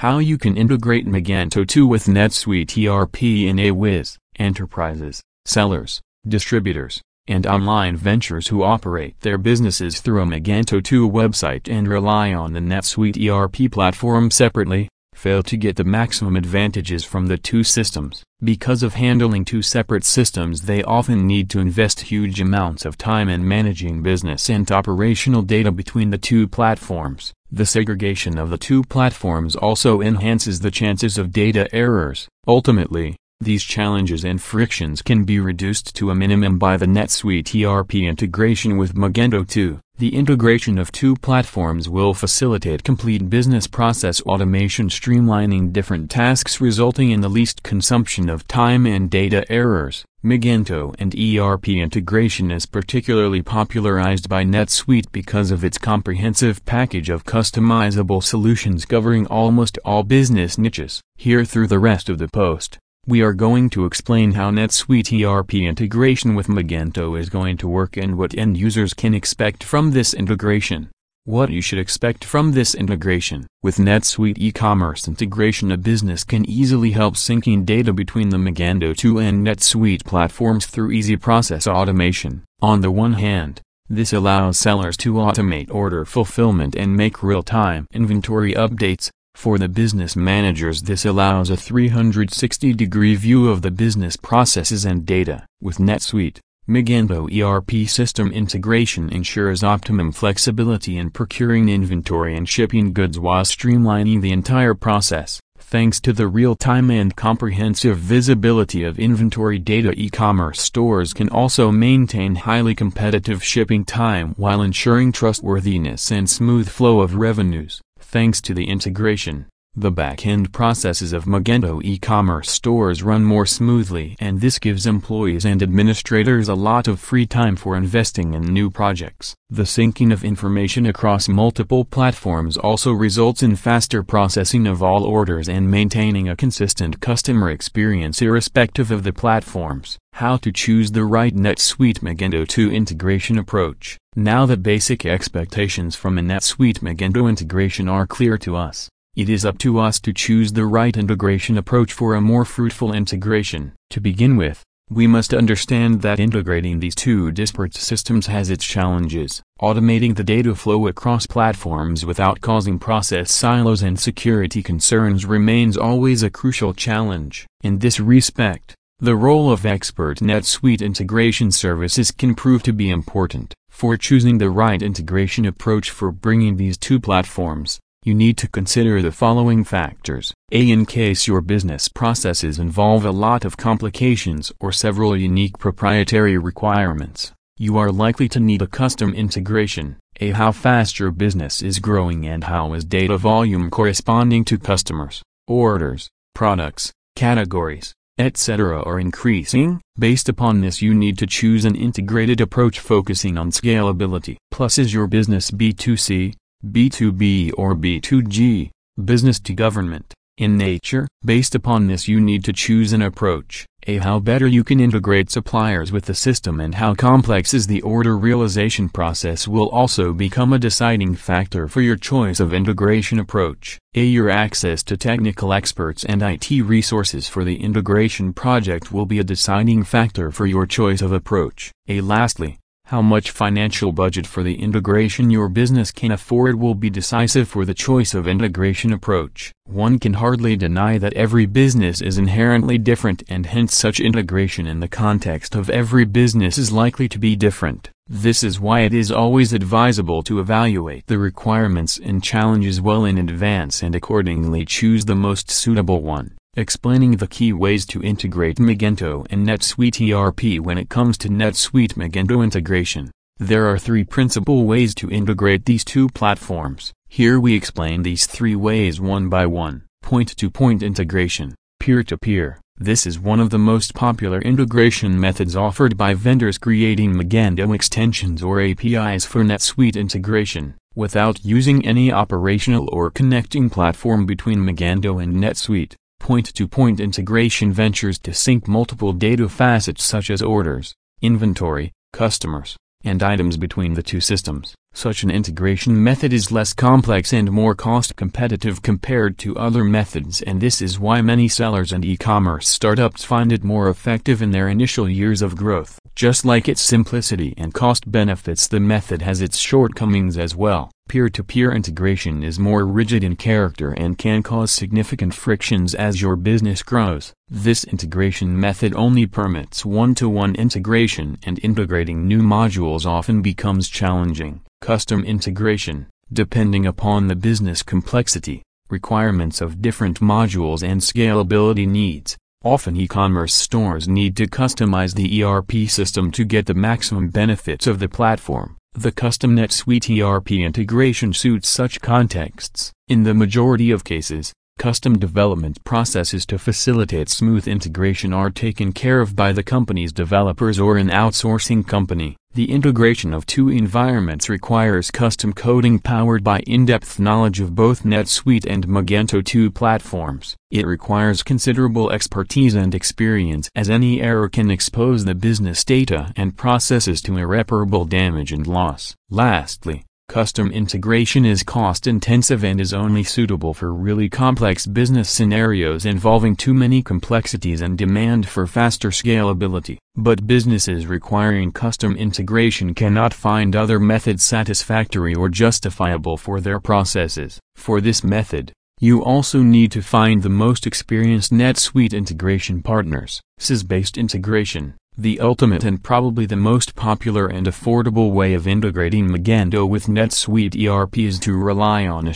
How you can integrate Magento 2 with NetSuite ERP in AWS, enterprises, sellers, distributors, and online ventures who operate their businesses through a Magento 2 website and rely on the NetSuite ERP platform separately, fail to get the maximum advantages from the two systems. Because of handling two separate systems they often need to invest huge amounts of time in managing business and operational data between the two platforms. The segregation of the two platforms also enhances the chances of data errors. Ultimately, these challenges and frictions can be reduced to a minimum by the NetSuite ERP integration with Magento 2. The integration of two platforms will facilitate complete business process automation streamlining different tasks resulting in the least consumption of time and data errors. Magento and ERP integration is particularly popularized by NetSuite because of its comprehensive package of customizable solutions covering almost all business niches. Here through the rest of the post. We are going to explain how NetSuite ERP integration with Magento is going to work and what end users can expect from this integration. What you should expect from this integration. With NetSuite e-commerce integration a business can easily help syncing data between the Magento 2 and NetSuite platforms through easy process automation. On the one hand, this allows sellers to automate order fulfillment and make real-time inventory updates, for the business managers this allows a 360-degree view of the business processes and data. With NetSuite, Magento ERP system integration ensures optimum flexibility in procuring inventory and shipping goods while streamlining the entire process. Thanks to the real-time and comprehensive visibility of inventory data e-commerce stores can also maintain highly competitive shipping time while ensuring trustworthiness and smooth flow of revenues. Thanks to the integration, the back-end processes of Magento e-commerce stores run more smoothly and this gives employees and administrators a lot of free time for investing in new projects. The syncing of information across multiple platforms also results in faster processing of all orders and maintaining a consistent customer experience irrespective of the platforms. How to choose the right NetSuite Magento 2 integration approach. Now that basic expectations from a NetSuite Magento integration are clear to us, it is up to us to choose the right integration approach for a more fruitful integration. To begin with, we must understand that integrating these two disparate systems has its challenges. Automating the data flow across platforms without causing process silos and security concerns remains always a crucial challenge. In this respect, the role of expert NetSuite integration services can prove to be important. For choosing the right integration approach for bringing these two platforms, you need to consider the following factors. A. In case your business processes involve a lot of complications or several unique proprietary requirements, you are likely to need a custom integration. A. How fast your business is growing and how is data volume corresponding to customers, orders, products, categories, etc. are increasing. Based upon this you need to choose an integrated approach focusing on scalability. Plus is your business B2C, B2B or B2G, business to government, in nature? Based upon this you need to choose an approach. A. How better you can integrate suppliers with the system and how complex is the order realization process will also become a deciding factor for your choice of integration approach. A. Your access to technical experts and IT resources for the integration project will be a deciding factor for your choice of approach. A. Lastly, how much financial budget for the integration your business can afford will be decisive for the choice of integration approach. One can hardly deny that every business is inherently different and hence such integration in the context of every business is likely to be different. This is why it is always advisable to evaluate the requirements and challenges well in advance and accordingly choose the most suitable one explaining the key ways to integrate Magento and NetSuite ERP when it comes to NetSuite Magento integration. There are three principal ways to integrate these two platforms. Here we explain these three ways one by one. Point-to-point -point integration, peer-to-peer. This is one of the most popular integration methods offered by vendors creating Magento extensions or APIs for NetSuite integration, without using any operational or connecting platform between Magento and NetSuite point-to-point -point integration ventures to sync multiple data facets such as orders, inventory, customers, and items between the two systems. Such an integration method is less complex and more cost competitive compared to other methods and this is why many sellers and e-commerce startups find it more effective in their initial years of growth. Just like its simplicity and cost benefits the method has its shortcomings as well. Peer-to-peer -peer integration is more rigid in character and can cause significant frictions as your business grows. This integration method only permits one-to-one -one integration and integrating new modules often becomes challenging. Custom integration, depending upon the business complexity, requirements of different modules and scalability needs, Often e-commerce stores need to customize the ERP system to get the maximum benefits of the platform. The custom NetSuite ERP integration suits such contexts. In the majority of cases, custom development processes to facilitate smooth integration are taken care of by the company's developers or an outsourcing company. The integration of two environments requires custom coding powered by in-depth knowledge of both NetSuite and Magento 2 platforms. It requires considerable expertise and experience as any error can expose the business data and processes to irreparable damage and loss. Lastly, Custom integration is cost-intensive and is only suitable for really complex business scenarios involving too many complexities and demand for faster scalability. But businesses requiring custom integration cannot find other methods satisfactory or justifiable for their processes. For this method, you also need to find the most experienced NetSuite integration partners. SaaS-based integration the ultimate and probably the most popular and affordable way of integrating Magento with NetSuite ERP is to rely on a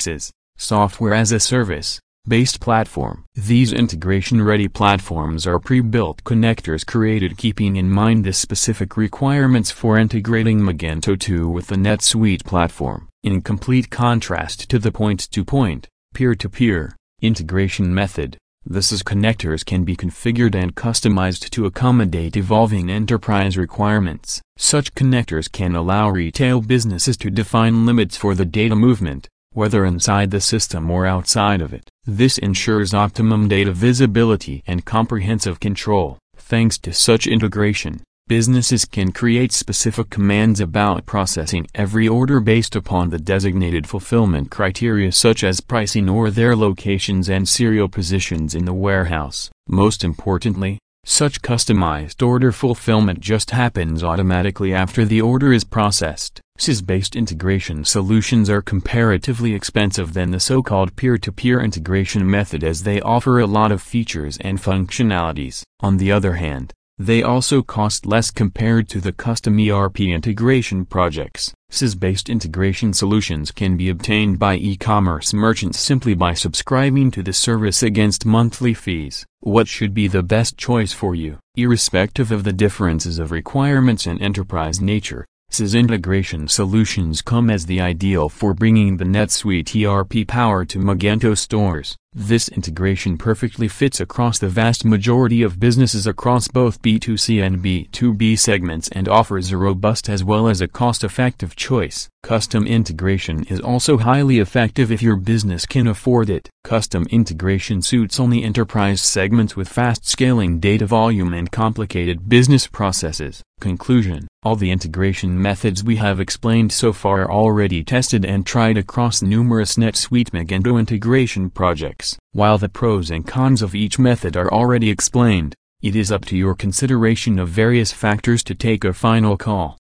software as a service, based platform. These integration-ready platforms are pre-built connectors created keeping in mind the specific requirements for integrating Magento 2 with the NetSuite platform, in complete contrast to the point-to-point, peer-to-peer, integration method. The SaaS connectors can be configured and customized to accommodate evolving enterprise requirements. Such connectors can allow retail businesses to define limits for the data movement, whether inside the system or outside of it. This ensures optimum data visibility and comprehensive control. Thanks to such integration, businesses can create specific commands about processing every order based upon the designated fulfillment criteria such as pricing or their locations and serial positions in the warehouse. Most importantly, such customized order fulfillment just happens automatically after the order is processed. SaaS-based integration solutions are comparatively expensive than the so-called peer-to-peer integration method as they offer a lot of features and functionalities. On the other hand, they also cost less compared to the custom ERP integration projects. SaaS-based integration solutions can be obtained by e-commerce merchants simply by subscribing to the service against monthly fees. What should be the best choice for you? Irrespective of the differences of requirements and enterprise nature, SaaS integration solutions come as the ideal for bringing the NetSuite ERP power to Magento stores. This integration perfectly fits across the vast majority of businesses across both B2C and B2B segments and offers a robust as well as a cost-effective choice. Custom integration is also highly effective if your business can afford it. Custom integration suits only enterprise segments with fast scaling data volume and complicated business processes. Conclusion All the integration methods we have explained so far are already tested and tried across numerous NetSuite Magento integration projects. While the pros and cons of each method are already explained, it is up to your consideration of various factors to take a final call.